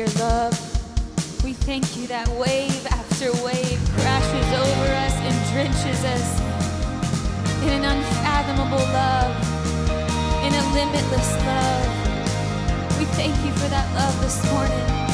your love. We thank you that wave after wave crashes over us and drenches us in an unfathomable love, in a limitless love. We thank you for that love this morning.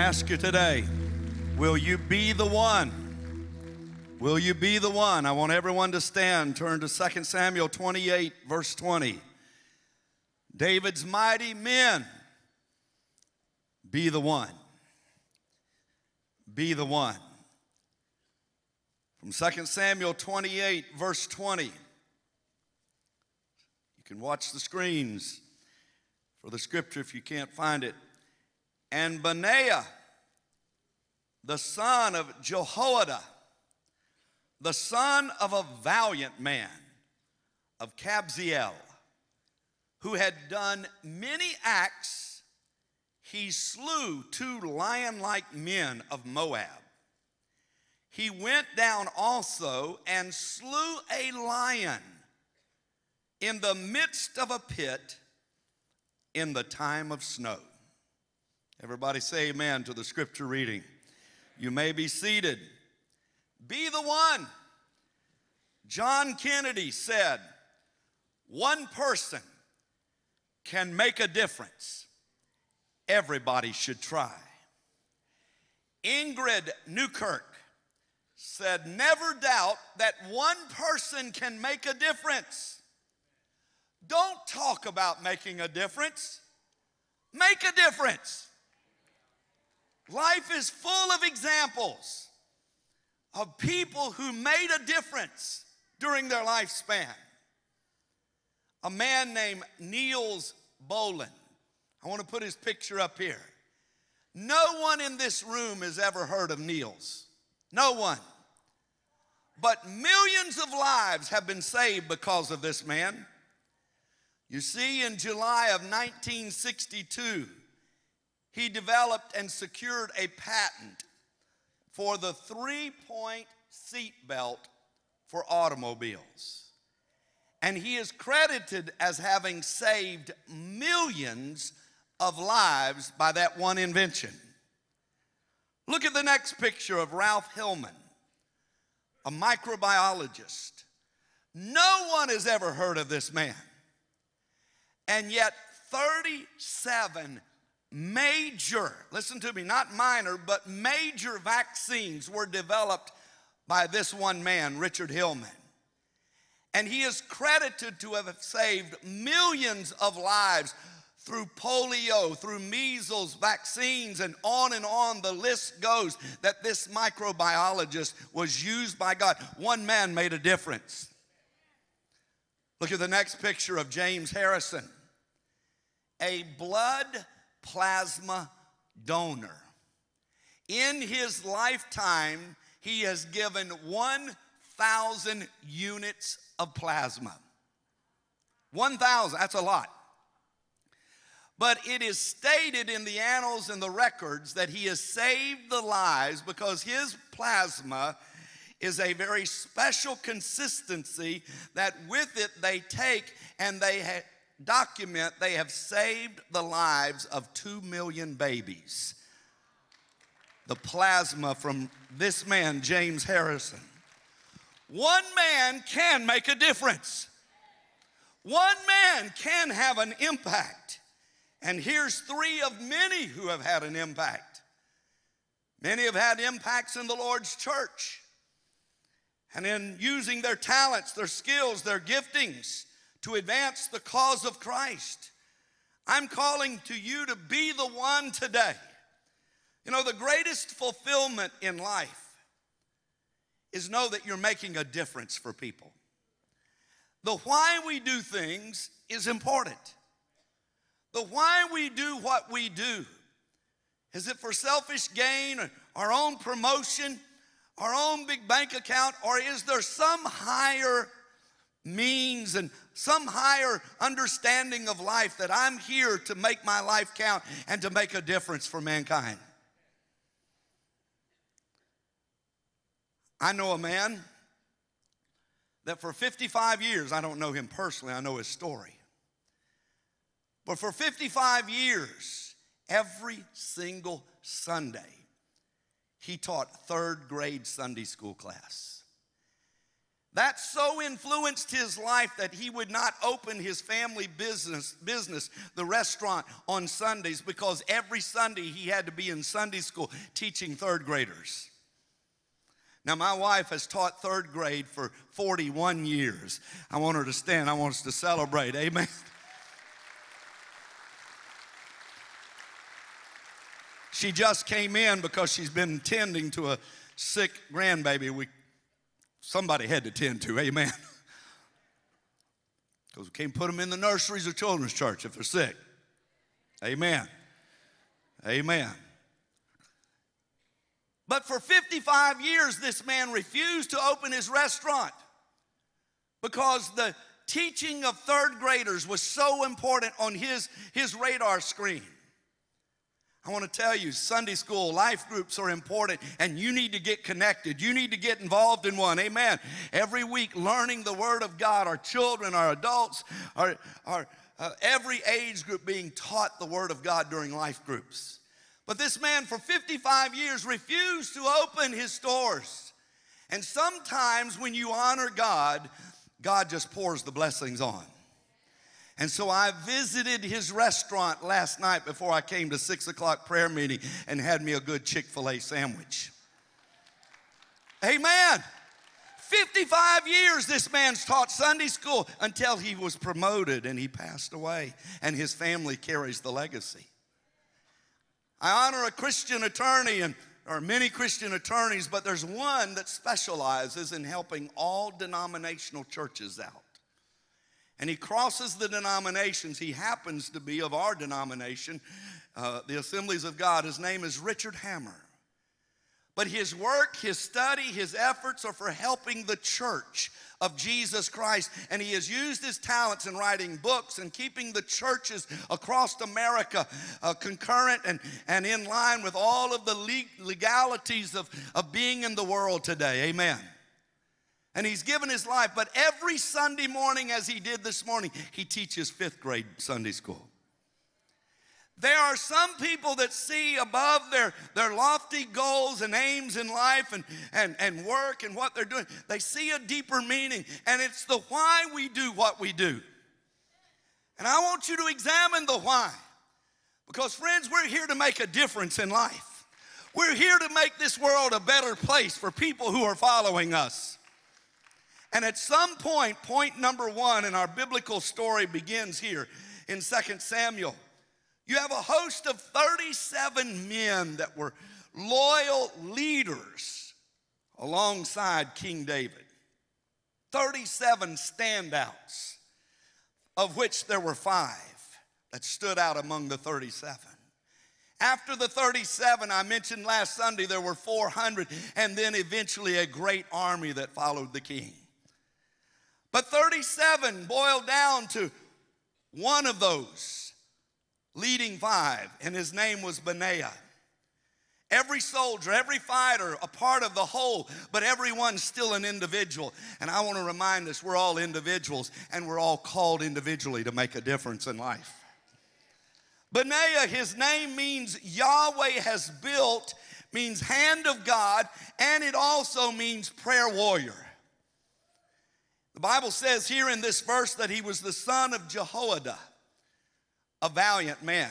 Ask you today will you be the one? Will you be the one? I want everyone to stand. Turn to 2 Samuel 28, verse 20. David's mighty men. Be the one. Be the one. From 2 Samuel 28, verse 20. You can watch the screens for the scripture if you can't find it. And Benaiah, the son of Jehoiada, the son of a valiant man of Kabzeel, who had done many acts, he slew two lion like men of Moab. He went down also and slew a lion in the midst of a pit in the time of snow. Everybody say amen to the scripture reading. You may be seated. Be the one. John Kennedy said, one person can make a difference. Everybody should try. Ingrid Newkirk said, never doubt that one person can make a difference. Don't talk about making a difference. Make a difference. Life is full of examples of people who made a difference during their lifespan. A man named Nils Bohlin. I want to put his picture up here. No one in this room has ever heard of Niels. No one. But millions of lives have been saved because of this man. You see, in July of 1962, he developed and secured a patent for the three point seat belt for automobiles. And he is credited as having saved millions of lives by that one invention. Look at the next picture of Ralph Hilleman, a microbiologist. No one has ever heard of this man. And yet, 37 major, listen to me, not minor, but major vaccines were developed by this one man, Richard Hilleman. And he is credited to have saved millions of lives through polio, through measles, vaccines, and on and on the list goes that this microbiologist was used by God. One man made a difference. Look at the next picture of James Harrison a blood plasma donor. In his lifetime, he has given 1,000 units of plasma. 1,000, that's a lot. But it is stated in the annals and the records that he has saved the lives because his plasma is a very special consistency that with it they take and they document they have saved the lives of 2 million babies. The plasma from this man, James Harrison. One man can make a difference. One man can have an impact. And here's three of many who have had an impact. Many have had impacts in the Lord's church and in using their talents, their skills, their giftings to advance the cause of Christ. I'm calling to you to be the one today. You know, the greatest fulfillment in life is know that you're making a difference for people. The why we do things is important. The why we do what we do. Is it for selfish gain, or our own promotion, our own big bank account, or is there some higher means and some higher understanding of life that I'm here to make my life count and to make a difference for mankind? I know a man that for 55 years, I don't know him personally, I know his story. But for 55 years, every single Sunday, he taught third grade Sunday school class. That so influenced his life that he would not open his family business, business, the restaurant, on Sundays because every Sunday he had to be in Sunday school teaching third graders. Now, my wife has taught third grade for 41 years. I want her to stand. I want us to celebrate. Amen. She just came in because she's been tending to a sick grandbaby. We, somebody had to tend to, amen. Because we can't put them in the nurseries or children's church if they're sick. Amen. Amen. But for 55 years, this man refused to open his restaurant because the teaching of third graders was so important on his, his radar screen. I want to tell you, Sunday school, life groups are important, and you need to get connected. You need to get involved in one. Amen. Every week, learning the Word of God, our children, our adults, our, our uh, every age group being taught the Word of God during life groups. But this man, for 55 years, refused to open his doors. And sometimes when you honor God, God just pours the blessings on. And so I visited his restaurant last night before I came to six o'clock prayer meeting and had me a good Chick fil A sandwich. Amen. 55 years this man's taught Sunday school until he was promoted and he passed away, and his family carries the legacy. I honor a Christian attorney, and there are many Christian attorneys, but there's one that specializes in helping all denominational churches out and he crosses the denominations. He happens to be of our denomination, uh, the Assemblies of God. His name is Richard Hammer. But his work, his study, his efforts are for helping the church of Jesus Christ. And he has used his talents in writing books and keeping the churches across America uh, concurrent and, and in line with all of the legalities of, of being in the world today. Amen and he's given his life. But every Sunday morning, as he did this morning, he teaches fifth grade Sunday school. There are some people that see above their, their lofty goals and aims in life and, and, and work and what they're doing. They see a deeper meaning, and it's the why we do what we do. And I want you to examine the why. Because, friends, we're here to make a difference in life. We're here to make this world a better place for people who are following us. And at some point, point number one in our biblical story begins here in 2 Samuel. You have a host of 37 men that were loyal leaders alongside King David. 37 standouts, of which there were five that stood out among the 37. After the 37, I mentioned last Sunday, there were 400, and then eventually a great army that followed the king. But 37 boiled down to one of those leading five, and his name was Benaiah. Every soldier, every fighter, a part of the whole, but everyone's still an individual. And I want to remind us we're all individuals and we're all called individually to make a difference in life. Benaiah, his name means Yahweh has built, means hand of God, and it also means prayer warrior. The Bible says here in this verse that he was the son of Jehoiada, a valiant man.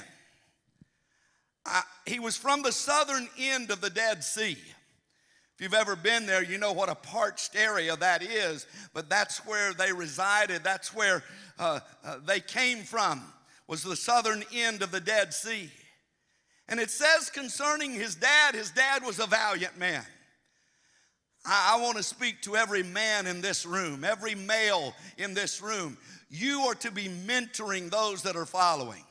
I, he was from the southern end of the Dead Sea. If you've ever been there, you know what a parched area that is, but that's where they resided. That's where uh, uh, they came from, was the southern end of the Dead Sea. And it says concerning his dad, his dad was a valiant man. I, I want to speak to every man in this room, every male in this room. You are to be mentoring those that are following.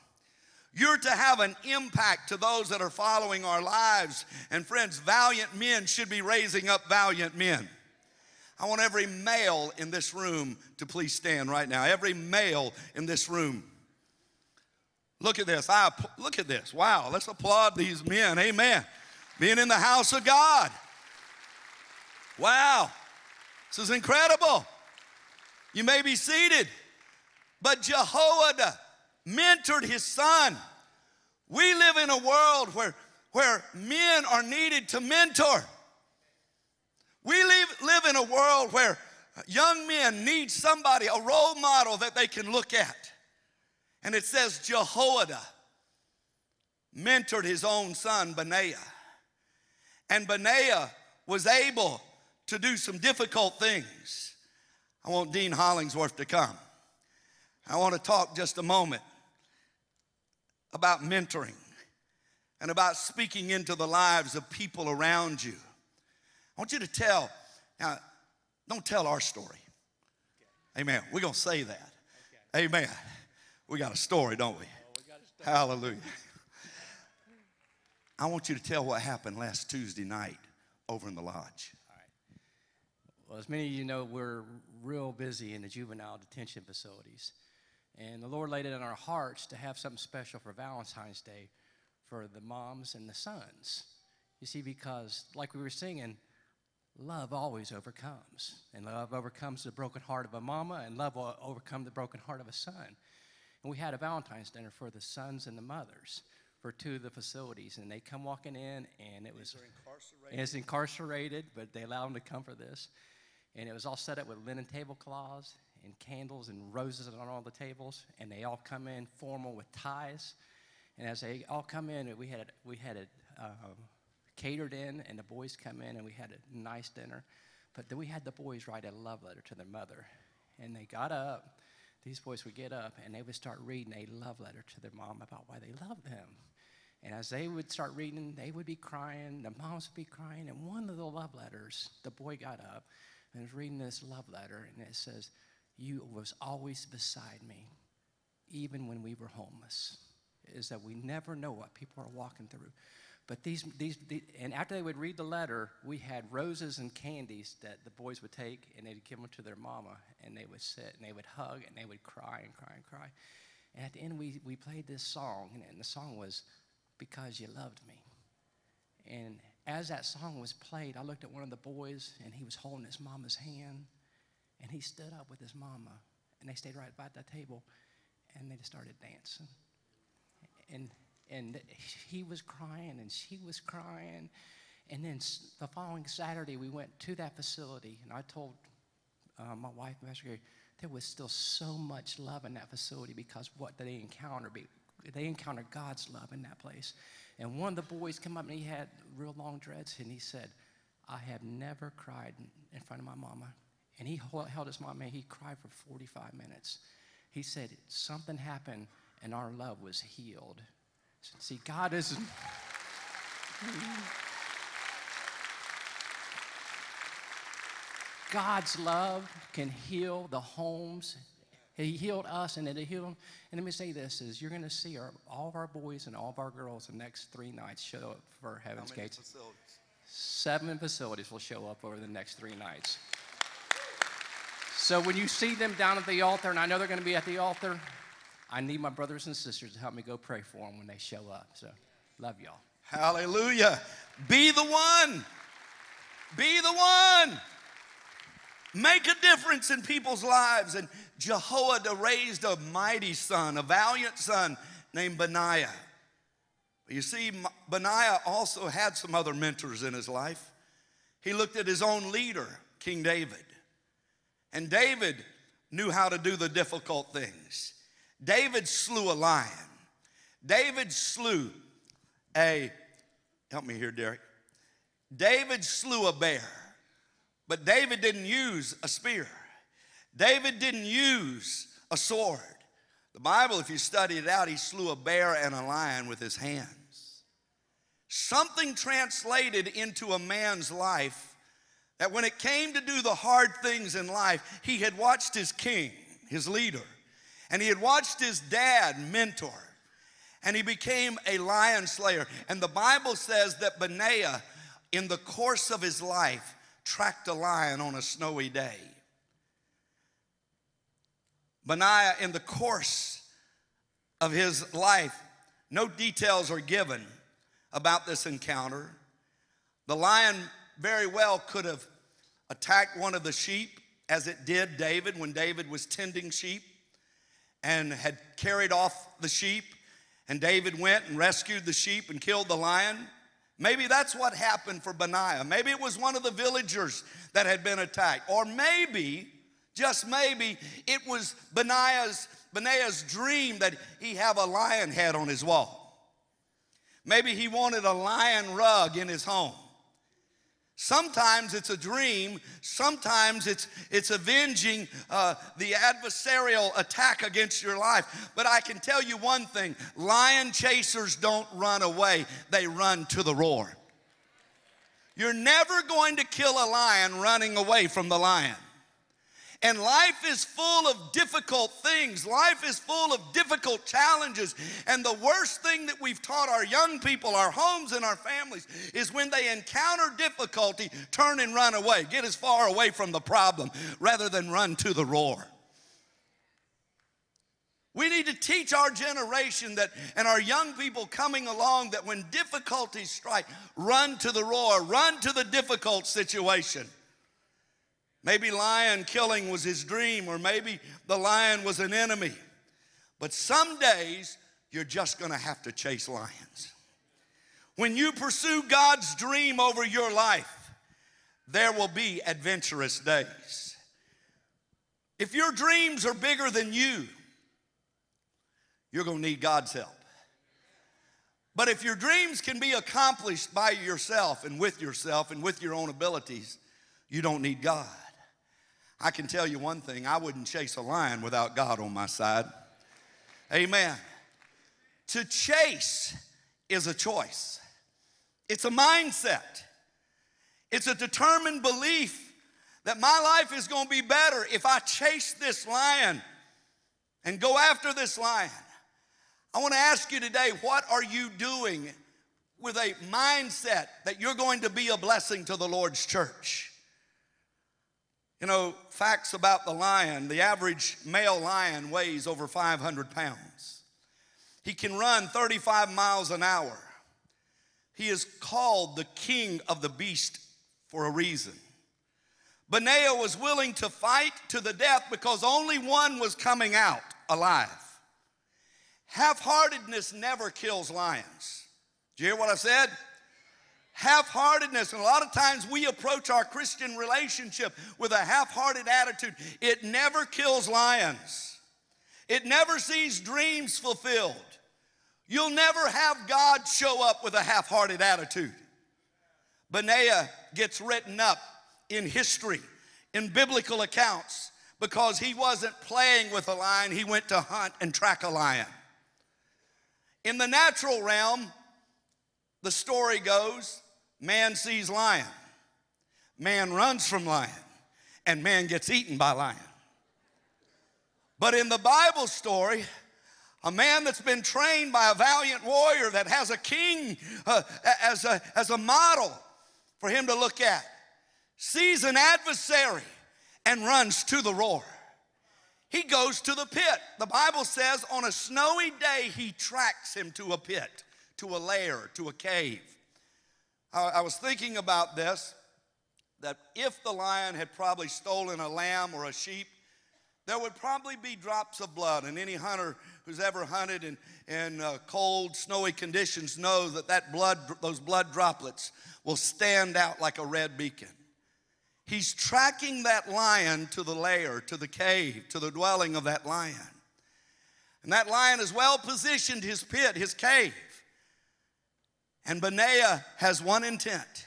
You're to have an impact to those that are following our lives. And friends, valiant men should be raising up valiant men. I want every male in this room to please stand right now. Every male in this room. Look at this. I look at this. Wow, let's applaud these men. Amen. Being in the house of God. Wow. This is incredible. You may be seated. But Jehoiada mentored his son. We live in a world where, where men are needed to mentor. We live, live in a world where young men need somebody, a role model that they can look at. And it says Jehoiada mentored his own son, Benaiah. And Benaiah was able to do some difficult things. I want Dean Hollingsworth to come. I want to talk just a moment about mentoring and about speaking into the lives of people around you. I want you to tell, now, don't tell our story. Amen. We're going to say that. Amen. We got a story, don't we? Hallelujah. I want you to tell what happened last Tuesday night over in the lodge. Well, as many of you know, we're real busy in the juvenile detention facilities. And the Lord laid it in our hearts to have something special for Valentine's Day for the moms and the sons. You see, because like we were singing, love always overcomes. And love overcomes the broken heart of a mama, and love will overcome the broken heart of a son. And we had a Valentine's dinner for the sons and the mothers for two of the facilities. And they come walking in, and it was incarcerated. And it's incarcerated, but they allowed them to come for this. And it was all set up with linen tablecloths and candles and roses on all the tables, and they all come in formal with ties. And as they all come in, we had we had it uh, catered in, and the boys come in, and we had a nice dinner. But then we had the boys write a love letter to their mother, and they got up. These boys would get up, and they would start reading a love letter to their mom about why they love them. And as they would start reading, they would be crying, the moms would be crying, and one of the love letters, the boy got up and I was reading this love letter, and it says, you was always beside me, even when we were homeless. Is that we never know what people are walking through. But these, these, and after they would read the letter, we had roses and candies that the boys would take and they'd give them to their mama and they would sit and they would hug and they would cry and cry and cry. And at the end, we, we played this song, and the song was Because You Loved Me. And as that song was played, I looked at one of the boys and he was holding his mama's hand and he stood up with his mama, and they stayed right by the table, and they just started dancing. And, and he was crying, and she was crying. And then the following Saturday, we went to that facility, and I told uh, my wife, Pastor Gary, there was still so much love in that facility because what they encountered, they encountered God's love in that place. And one of the boys came up and he had real long dreads, and he said, I have never cried in front of my mama and he held his mom and he cried for 45 minutes. He said, Something happened and our love was healed. See, God is. God's love can heal the homes He healed us, and it healed. Them. And let me say this: is you're going to see our, all of our boys and all of our girls the next three nights show up for Heaven's Gates. facilities? Seven facilities will show up over the next three nights. So when you see them down at the altar, and I know they're going to be at the altar, I need my brothers and sisters to help me go pray for them when they show up. So, love y'all. Hallelujah. Be the one. Be the one. Make a difference in people's lives. And Jehoiada raised a mighty son, a valiant son named Benaiah. You see, Benaiah also had some other mentors in his life. He looked at his own leader, King David. And David knew how to do the difficult things. David slew a lion. David slew a, help me here, Derek. David slew a bear, but David didn't use a spear. David didn't use a sword. The Bible, if you study it out, he slew a bear and a lion with his hands. Something translated into a man's life that when it came to do the hard things in life, he had watched his king, his leader, and he had watched his dad mentor, and he became a lion slayer. And the Bible says that Benaiah, in the course of his life, tracked a lion on a snowy day. Benaiah, in the course of his life, no details are given about this encounter. The lion very well could have attacked one of the sheep, as it did David when David was tending sheep and had carried off the sheep, and David went and rescued the sheep and killed the lion. Maybe that's what happened for Benaiah. Maybe it was one of the villagers that had been attacked. Or maybe, just maybe, it was Benaiah's, Benaiah's dream that he have a lion head on his wall. Maybe he wanted a lion rug in his home. Sometimes it's a dream. Sometimes it's, it's avenging uh, the adversarial attack against your life. But I can tell you one thing lion chasers don't run away, they run to the roar. You're never going to kill a lion running away from the lion. And life is full of difficult things. Life is full of difficult challenges. And the worst thing that we've taught our young people, our homes, and our families is when they encounter difficulty, turn and run away. Get as far away from the problem rather than run to the roar. We need to teach our generation that, and our young people coming along, that when difficulties strike, run to the roar, run to the difficult situation. Maybe lion killing was his dream, or maybe the lion was an enemy. But some days, you're just gonna have to chase lions. When you pursue God's dream over your life, there will be adventurous days. If your dreams are bigger than you, you're gonna need God's help. But if your dreams can be accomplished by yourself and with yourself and with your own abilities, you don't need God. I can tell you one thing I wouldn't chase a lion without God on my side. Amen. To chase is a choice, it's a mindset, it's a determined belief that my life is going to be better if I chase this lion and go after this lion. I want to ask you today what are you doing with a mindset that you're going to be a blessing to the Lord's church? You know, facts about the lion the average male lion weighs over 500 pounds. He can run 35 miles an hour. He is called the king of the beast for a reason. Benaiah was willing to fight to the death because only one was coming out alive. Half heartedness never kills lions. Did you hear what I said? Half heartedness. And a lot of times we approach our Christian relationship with a half hearted attitude. It never kills lions, it never sees dreams fulfilled. You'll never have God show up with a half hearted attitude. Benaiah gets written up in history, in biblical accounts, because he wasn't playing with a lion, he went to hunt and track a lion. In the natural realm, the story goes man sees lion, man runs from lion, and man gets eaten by lion. But in the Bible story, a man that's been trained by a valiant warrior that has a king uh, as, a, as a model for him to look at sees an adversary and runs to the roar. He goes to the pit. The Bible says on a snowy day, he tracks him to a pit, to a lair, to a cave. I, was thinking about this that if the lion had probably stolen a lamb or a sheep, there would probably be drops of blood. And any hunter who's ever hunted in, in uh, cold, snowy conditions knows that, that blood, those blood droplets will stand out like a red beacon. He's tracking that lion to the lair, to the cave, to the dwelling of that lion. And that lion has well positioned his pit, his cave. And Benaiah has one intent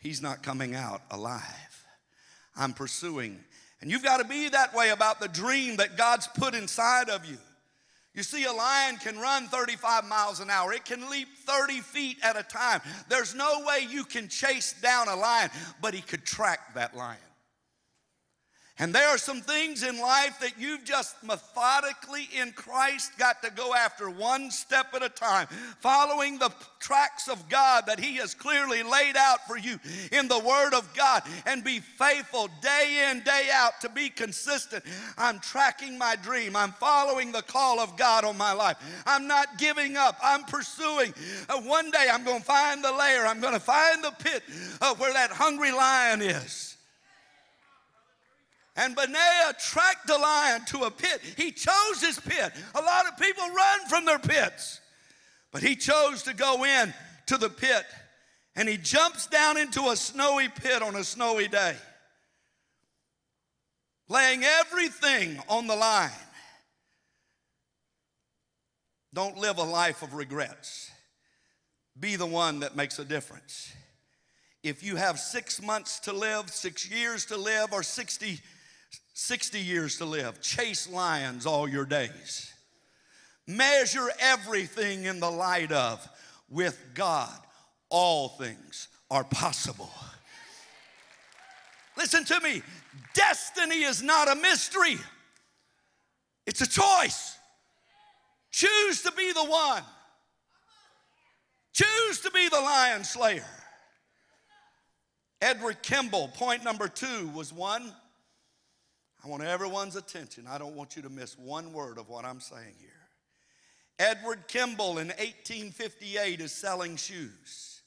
he's not coming out alive. I'm pursuing. And you've got to be that way about the dream that God's put inside of you. You see, a lion can run 35 miles an hour. It can leap 30 feet at a time. There's no way you can chase down a lion, but he could track that lion. And there are some things in life that you've just methodically in Christ got to go after one step at a time, following the tracks of God that He has clearly laid out for you in the Word of God, and be faithful day in, day out to be consistent. I'm tracking my dream, I'm following the call of God on my life. I'm not giving up, I'm pursuing. Uh, one day I'm going to find the lair, I'm going to find the pit uh, where that hungry lion is. And Benaiah tracked the lion to a pit. He chose his pit. A lot of people run from their pits, but he chose to go in to the pit. And he jumps down into a snowy pit on a snowy day, laying everything on the line. Don't live a life of regrets. Be the one that makes a difference. If you have six months to live, six years to live, or 60 60 years to live. Chase lions all your days. Measure everything in the light of with God, all things are possible. Listen to me destiny is not a mystery, it's a choice. Choose to be the one, choose to be the lion slayer. Edward Kimball, point number two, was one I want everyone's attention. I don't want you to miss one word of what I'm saying here. Edward Kimball in 1858 is selling shoes.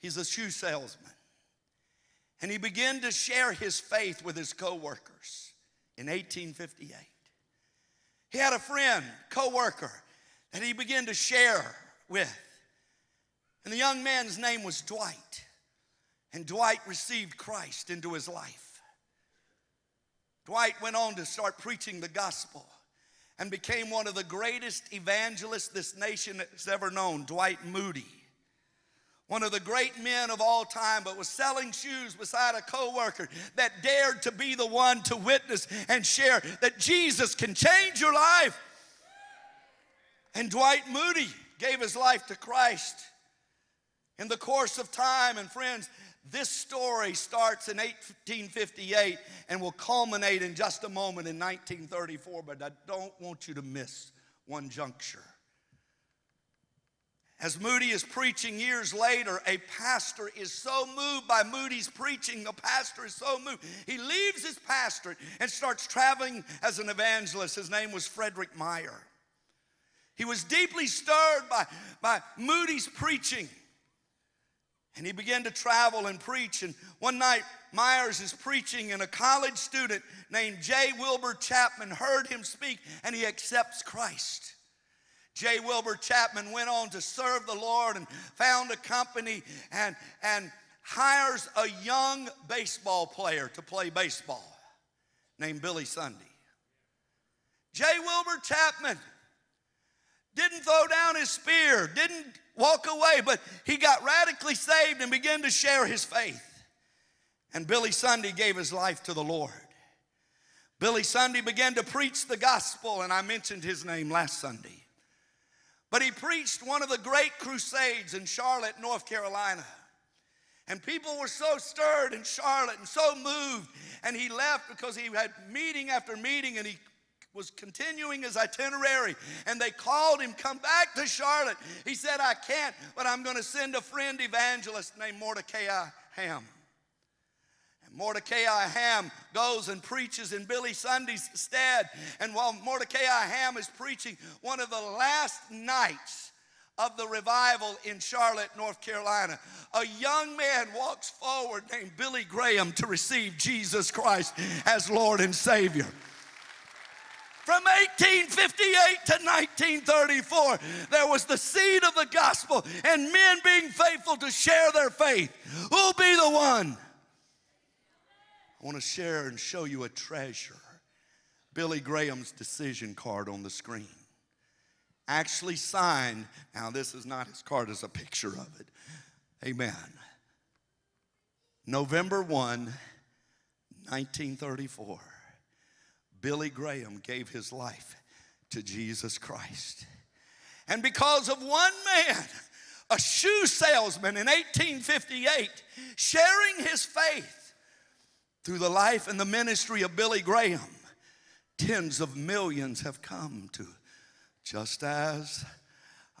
He's a shoe salesman. And he began to share his faith with his coworkers in 1858. He had a friend, coworker, that he began to share with. And the young man's name was Dwight. And Dwight received Christ into his life. Dwight went on to start preaching the gospel and became one of the greatest evangelists this nation has ever known, Dwight Moody. One of the great men of all time, but was selling shoes beside a coworker that dared to be the one to witness and share that Jesus can change your life. And Dwight Moody gave his life to Christ. In the course of time, and friends, this story starts in 1858 and will culminate in just a moment in 1934, but I don't want you to miss one juncture. As Moody is preaching years later, a pastor is so moved by Moody's preaching. The pastor is so moved. He leaves his pastorate and starts traveling as an evangelist. His name was Frederick Meyer. He was deeply stirred by, by Moody's preaching. And he began to travel and preach. And one night, Myers is preaching, and a college student named J. Wilbur Chapman heard him speak, and he accepts Christ. J. Wilbur Chapman went on to serve the Lord and found a company and, and hires a young baseball player to play baseball named Billy Sunday. J. Wilbur Chapman didn't throw down his spear, didn't walk away, but he got radically saved and began to share his faith. And Billy Sunday gave his life to the Lord. Billy Sunday began to preach the gospel, and I mentioned his name last Sunday. But he preached one of the great crusades in Charlotte, North Carolina. And people were so stirred in Charlotte and so moved. And he left because he had meeting after meeting and he was continuing his itinerary and they called him come back to charlotte he said i can't but i'm going to send a friend evangelist named mordecai ham and mordecai ham goes and preaches in billy sunday's stead and while mordecai ham is preaching one of the last nights of the revival in Charlotte, North Carolina. A young man walks forward named Billy Graham to receive Jesus Christ as Lord and Savior. From 1858 to 1934, there was the seed of the gospel and men being faithful to share their faith. Who'll be the one? I want to share and show you a treasure. Billy Graham's decision card on the screen. Actually signed. Now, this is not his card, it's a picture of it. Amen. November 1, 1934. Billy Graham gave his life to Jesus Christ. And because of one man, a shoe salesman in 1858, sharing his faith through the life and the ministry of Billy Graham, tens of millions have come to just as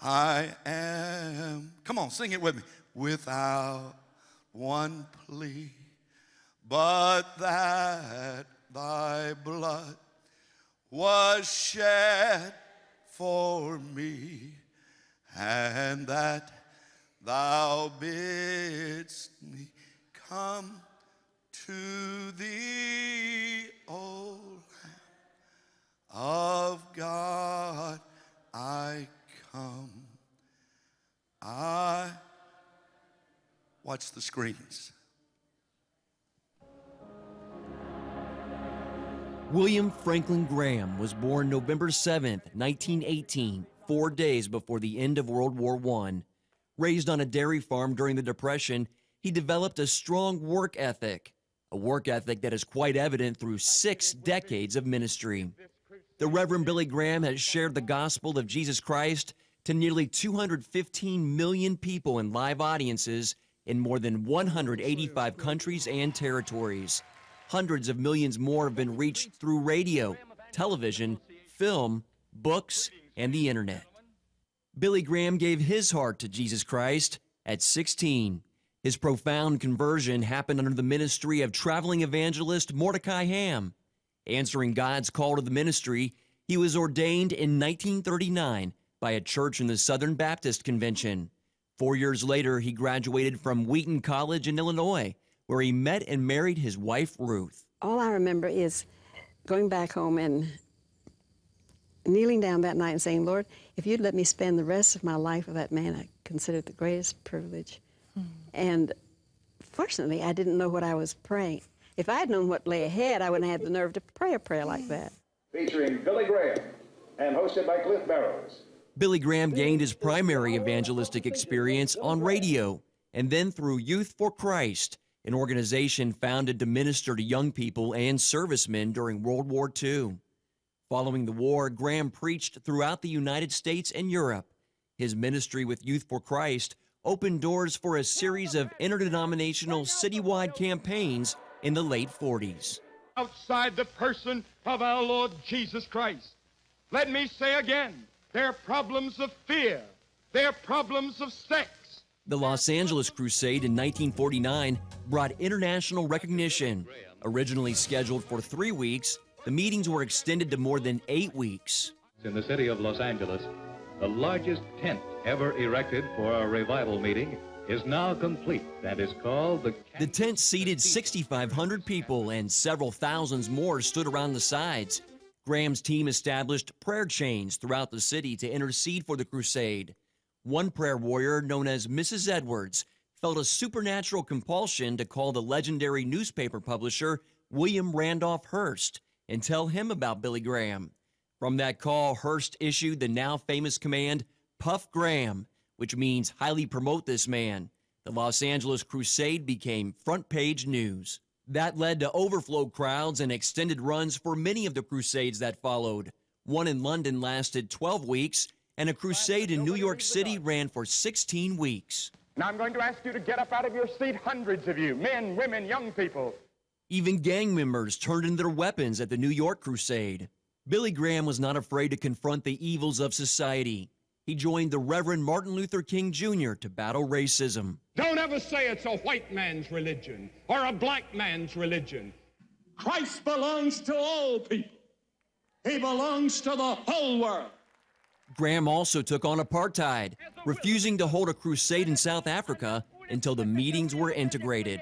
I am. Come on, sing it with me. Without one plea, but that thy blood was shed for me, and that thou bidst me come to thee, O Lamb of God, I come. I watch the screens. William Franklin Graham was born November 7, 1918, four days before the end of World War I. Raised on a dairy farm during the Depression, he developed a strong work ethic, a work ethic that is quite evident through six decades of ministry. The Reverend Billy Graham has shared the gospel of Jesus Christ to nearly 215 million people in live audiences in more than 185 countries and territories. Hundreds of millions more have been reached through radio, television, film, books, and the internet. Billy Graham gave his heart to Jesus Christ at 16. His profound conversion happened under the ministry of traveling evangelist Mordecai Ham. Answering God's call to the ministry, he was ordained in 1939 by a church in the Southern Baptist Convention. Four years later, he graduated from Wheaton College in Illinois where he met and married his wife, Ruth. All I remember is going back home and kneeling down that night and saying, Lord, if you'd let me spend the rest of my life with that man, I consider it the greatest privilege. Mm. And fortunately, I didn't know what I was praying. If I had known what lay ahead, I wouldn't have had the nerve to pray a prayer like that. Featuring Billy Graham and hosted by Cliff Barrows. Billy Graham gained his primary evangelistic experience on radio and then through Youth for Christ, an organization founded to minister to young people and servicemen during World War II. Following the war, Graham preached throughout the United States and Europe. His ministry with Youth for Christ opened doors for a series of interdenominational citywide campaigns in the late 40s. Outside the person of our Lord Jesus Christ. Let me say again, there are problems of fear, there are problems of sex, the Los Angeles Crusade in 1949 brought international recognition. Originally scheduled for three weeks, the meetings were extended to more than eight weeks. In the city of Los Angeles, the largest tent ever erected for a revival meeting is now complete and is called the. The tent seated 6,500 people and several thousands more stood around the sides. Graham's team established prayer chains throughout the city to intercede for the crusade. One prayer warrior, known as Mrs. Edwards, felt a supernatural compulsion to call the legendary newspaper publisher William Randolph Hearst and tell him about Billy Graham. From that call, Hearst issued the now famous command, Puff Graham, which means highly promote this man. The Los Angeles Crusade became front page news. That led to overflow crowds and extended runs for many of the crusades that followed. One in London lasted 12 weeks, and a crusade in New York City ran for 16 weeks. Now I'm going to ask you to get up out of your seat, hundreds of you, men, women, young people. Even gang members turned in their weapons at the New York crusade. Billy Graham was not afraid to confront the evils of society. He joined the Reverend Martin Luther King Jr. to battle racism. Don't ever say it's a white man's religion or a black man's religion. Christ belongs to all people. He belongs to the whole world. Graham also took on apartheid, refusing to hold a crusade in South Africa until the meetings were integrated.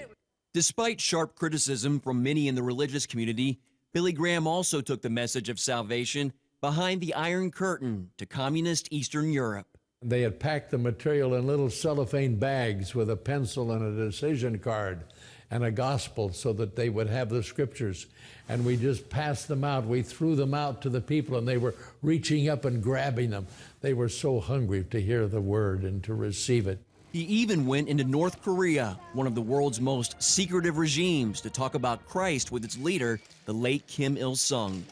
Despite sharp criticism from many in the religious community, Billy Graham also took the message of salvation behind the Iron Curtain to communist Eastern Europe. They had packed the material in little cellophane bags with a pencil and a decision card and a gospel so that they would have the scriptures. And we just passed them out. We threw them out to the people, and they were reaching up and grabbing them. They were so hungry to hear the word and to receive it. He even went into North Korea, one of the world's most secretive regimes, to talk about Christ with its leader, the late Kim Il sung.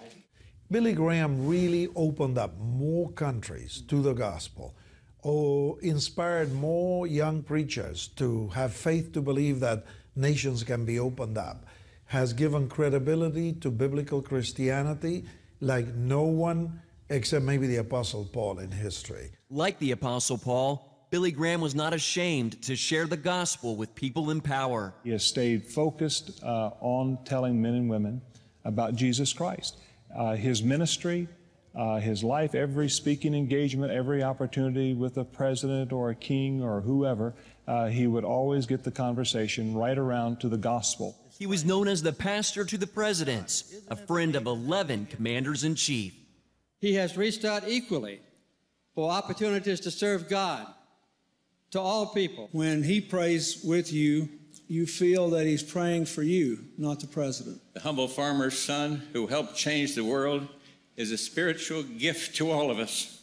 Billy Graham really opened up more countries to the gospel, or inspired more young preachers to have faith to believe that nations can be opened up, has given credibility to biblical Christianity like no one except maybe the Apostle Paul in history. Like the Apostle Paul, Billy Graham was not ashamed to share the gospel with people in power. He has stayed focused uh, on telling men and women about Jesus Christ. Uh, his ministry, uh, his life, every speaking engagement, every opportunity with a president or a king or whoever, uh, he would always get the conversation right around to the gospel. He was known as the pastor to the presidents, a friend of 11 commanders in chief. He has reached out equally for opportunities to serve God to all people. When he prays with you, you feel that he's praying for you, not the president. The humble farmer's son who helped change the world is a spiritual gift to all of us.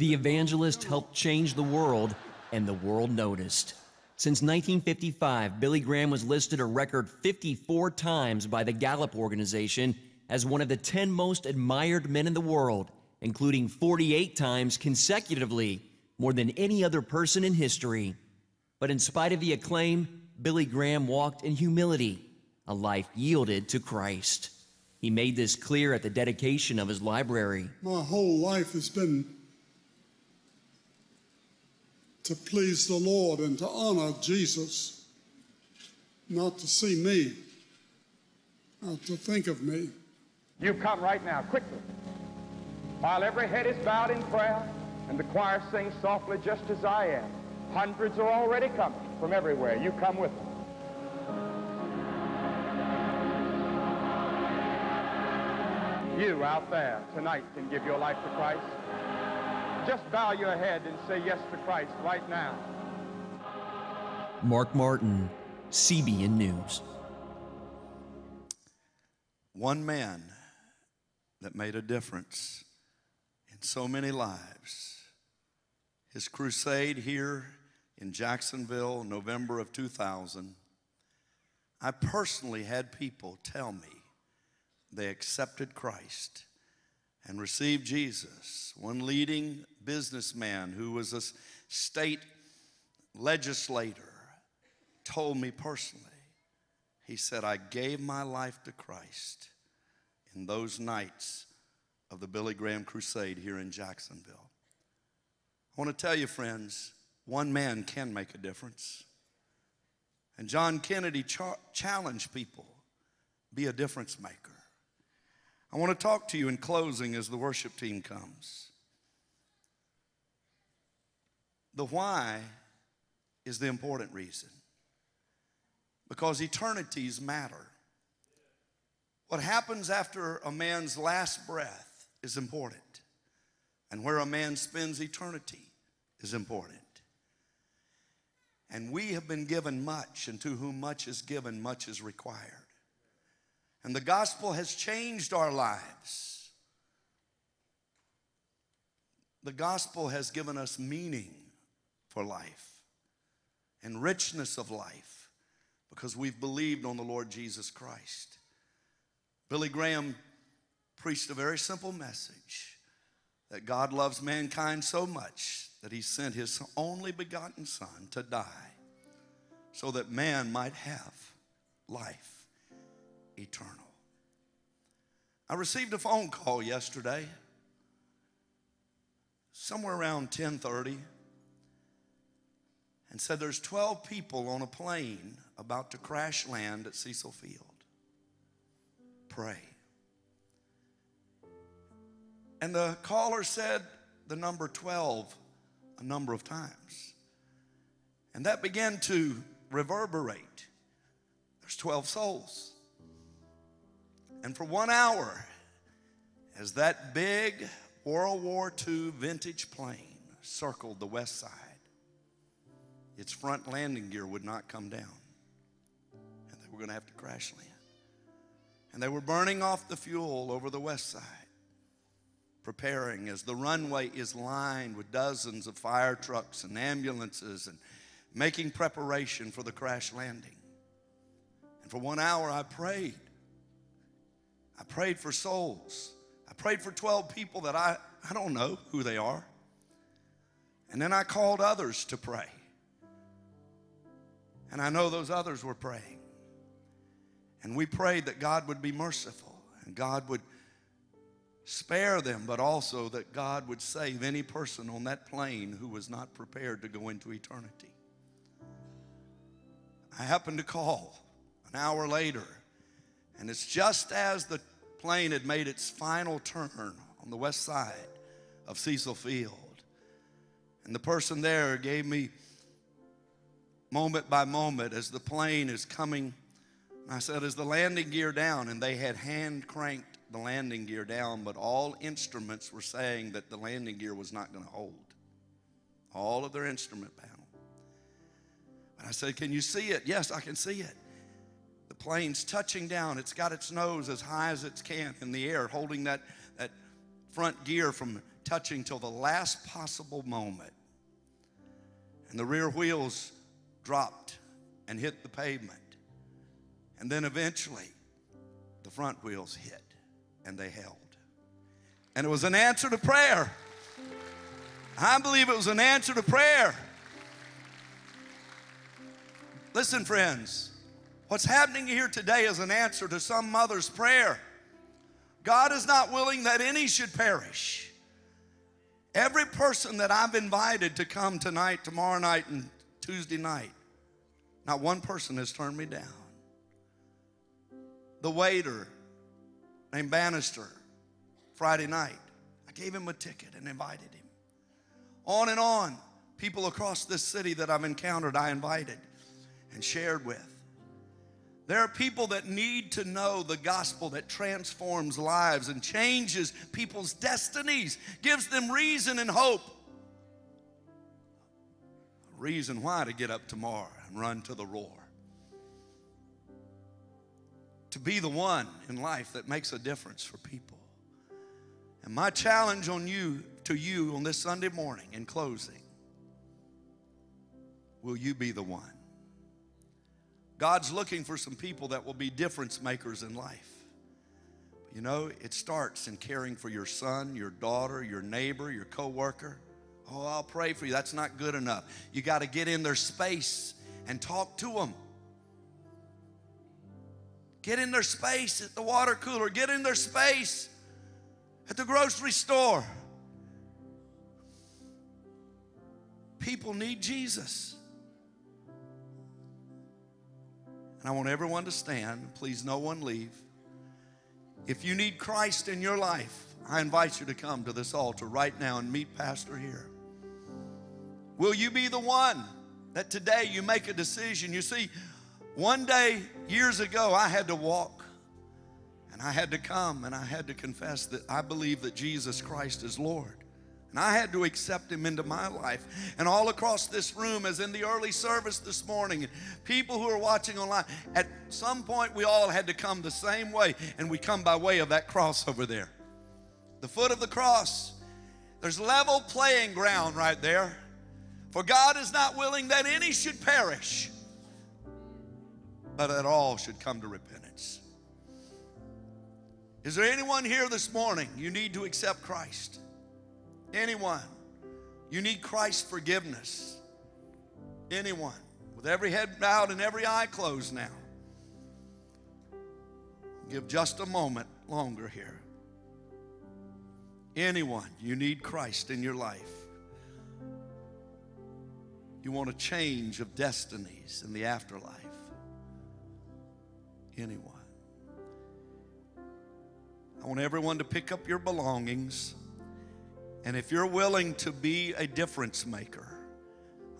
The evangelist helped change the world, and the world noticed. Since 1955, Billy Graham was listed a record 54 times by the Gallup organization as one of the 10 most admired men in the world, including 48 times consecutively, more than any other person in history. But in spite of the acclaim, Billy Graham walked in humility, a life yielded to Christ. He made this clear at the dedication of his library. My whole life has been to please the Lord and to honor Jesus, not to see me, not to think of me. You come right now, quickly. While every head is bowed in prayer and the choir sings softly just as I am, hundreds are already coming from everywhere. You come with them. You out there tonight can give your life to Christ. Just bow your head and say yes to Christ right now. Mark Martin, CBN News. One man that made a difference in so many lives. His crusade here in Jacksonville, November of 2000, I personally had people tell me they accepted Christ and received Jesus. One leading businessman who was a state legislator told me personally, he said, I gave my life to Christ in those nights of the Billy Graham Crusade here in Jacksonville. I want to tell you, friends, one man can make a difference. And John Kennedy cha- challenged people be a difference maker. I want to talk to you in closing as the worship team comes. The why is the important reason because eternities matter. What happens after a man's last breath is important, and where a man spends eternity is important. And we have been given much, and to whom much is given, much is required. And the gospel has changed our lives. The gospel has given us meaning for life and richness of life because we've believed on the Lord Jesus Christ. Billy Graham preached a very simple message that God loves mankind so much that he sent his only begotten Son to die so that man might have life eternal. I received a phone call yesterday, somewhere around 10:30, and said there's 12 people on a plane about to crash land at Cecil Field. Pray. And the caller said the number 12 a number of times. And that began to reverberate. There's 12 souls. And for one hour, as that big World War II vintage plane circled the west side, its front landing gear would not come down. And they were going to have to crash land. And they were burning off the fuel over the west side, preparing as the runway is lined with dozens of fire trucks and ambulances and making preparation for the crash landing. And for one hour, I prayed. I prayed for souls. I prayed for 12 people that I, I don't know who they are. And then I called others to pray. And I know those others were praying. And we prayed that God would be merciful and God would spare them, but also that God would save any person on that plane who was not prepared to go into eternity. I happened to call an hour later, and it's just as the plane had made its final turn on the west side of Cecil Field. And the person there gave me moment by moment as the plane is coming. I said, Is the landing gear down? And they had hand cranked the landing gear down, but all instruments were saying that the landing gear was not going to hold. All of their instrument panel. And I said, Can you see it? Yes, I can see it. Plane's touching down. It's got its nose as high as it can in the air, holding that, that front gear from touching till the last possible moment. And the rear wheels dropped and hit the pavement. And then eventually, the front wheels hit and they held. And it was an answer to prayer. I believe it was an answer to prayer. Listen, friends, what's happening here today is an answer to some mother's prayer. God is not willing that any should perish. Every person that I've invited to come tonight, tomorrow night, and Tuesday night, not one person has turned me down. The waiter named Bannister, Friday night, I gave him a ticket and invited him. On and on, people across this city that I've encountered, I invited and shared with. There are people that need to know the gospel that transforms lives and changes people's destinies, gives them reason and hope. A reason why to get up tomorrow and run to the roar. To be the one in life that makes a difference for people. And my challenge on you to you on this Sunday morning in closing, will you be the one? God's looking for some people that will be difference makers in life. You know, it starts in caring for your son, your daughter, your neighbor, your coworker. Oh, I'll pray for you. That's not good enough. You got to get in their space and talk to them. Get in their space at the water cooler. Get in their space at the grocery store. People need Jesus. And I want everyone to stand. Please, no one leave. If you need Christ in your life, I invite you to come to this altar right now and meet Pastor here. Will you be the one that today you make a decision? You see, one day, years ago, I had to walk and I had to come and I had to confess that I believe that Jesus Christ is Lord. And I had to accept him into my life. And all across this room, as in the early service this morning, people who are watching online, at some point we all had to come the same way, and we come by way of that cross over there. The foot of the cross. There's level playing ground right there. For God is not willing that any should perish, but that all should come to repentance. Is there anyone here this morning you need to accept Christ? Anyone. You need Christ's forgiveness. Anyone. With every head bowed and every eye closed now. Give just a moment longer here. Anyone, you need Christ in your life. You want a change of destinies in the afterlife. Anyone. I want everyone to pick up your belongings. And if you're willing to be a difference maker,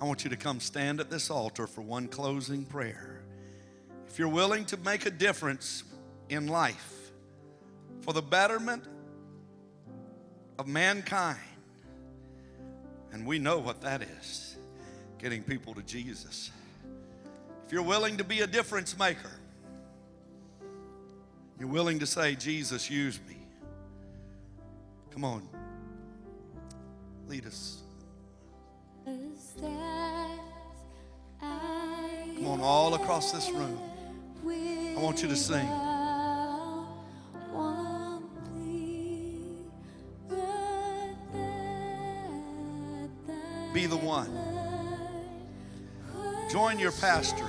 I want you to come stand at this altar for one closing prayer. If you're willing to make a difference in life for the betterment of mankind, and we know what that is getting people to Jesus. If you're willing to be a difference maker, you're willing to say, Jesus, use me. Come on, lead us. Come on, all across this room. I want you to sing. Be the one. Join your pastor.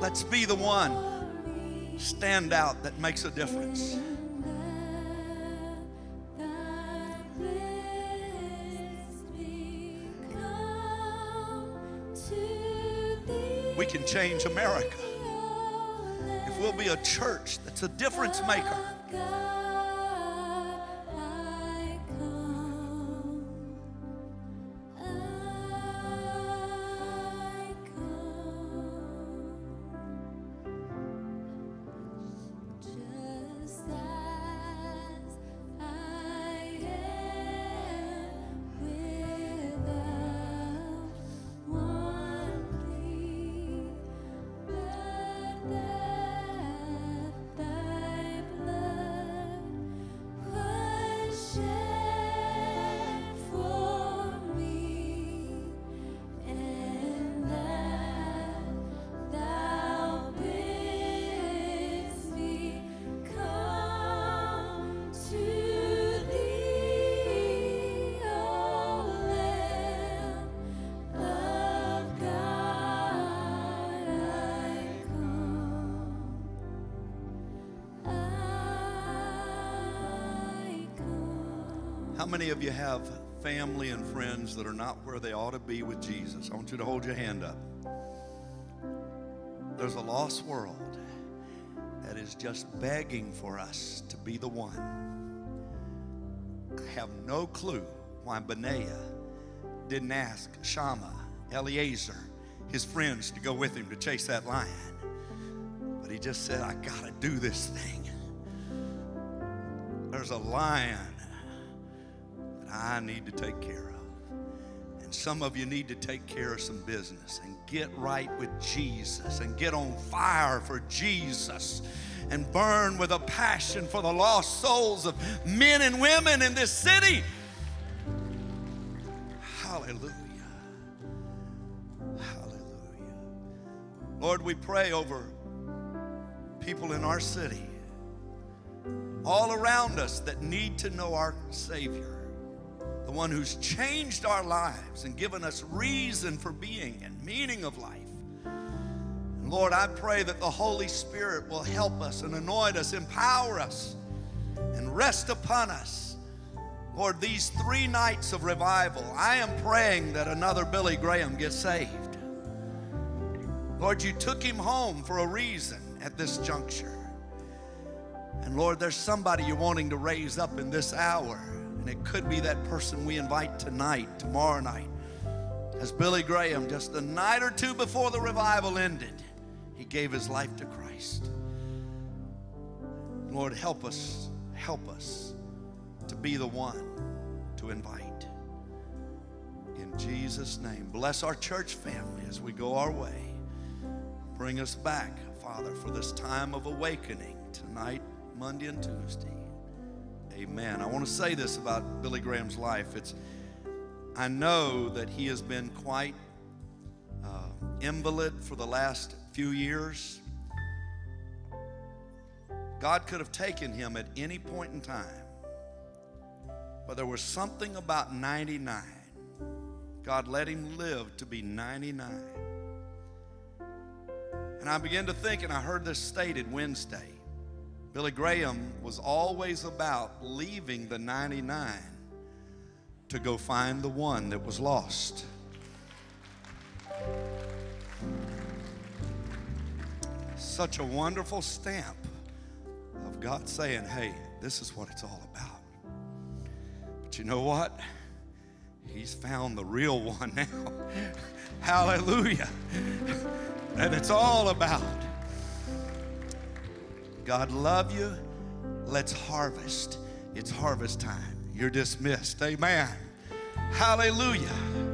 Let's be the one. Stand out that makes a difference. We can change America if we'll be a church that's a difference maker. Many of you have family and friends that are not where they ought to be with Jesus? I want you to hold your hand up. There's a lost world that is just begging for us to be the one. I have no clue why Benaiah didn't ask Shammah, Eliezer, his friends to go with him to chase that lion. But he just said, I got to do this thing. There's a lion I need to take care of. And some of you need to take care of some business and get right with Jesus and get on fire for Jesus and burn with a passion for the lost souls of men and women in this city. Hallelujah. Hallelujah. Lord, we pray over people in our city, all around us that need to know our Savior the one who's changed our lives and given us reason for being and meaning of life. And Lord, I pray that the Holy Spirit will help us and anoint us, empower us, and rest upon us. Lord, these three nights of revival, I am praying that another Billy Graham gets saved. Lord, you took him home for a reason at this juncture. And Lord, there's somebody you're wanting to raise up in this hour. And it could be that person we invite tonight, tomorrow night. As Billy Graham, just a night or two before the revival ended, he gave his life to Christ. Lord, help us, help us to be the one to invite. In Jesus' name, bless our church family as we go our way. Bring us back, Father, for this time of awakening tonight, Monday and Tuesday. Amen. I want to say this about Billy Graham's life. It's I know that he has been quite uh, invalid for the last few years. God could have taken him at any point in time, but there was something about 99. God let him live to be 99. And I began to think, and I heard this stated Wednesday Billy Graham was always about leaving the 99 to go find the one that was lost. Such a wonderful stamp of God saying, hey, this is what it's all about. But you know what? He's found the real one now. Hallelujah. And it's all about God love you. Let's harvest. It's harvest time. You're dismissed. Amen. Hallelujah.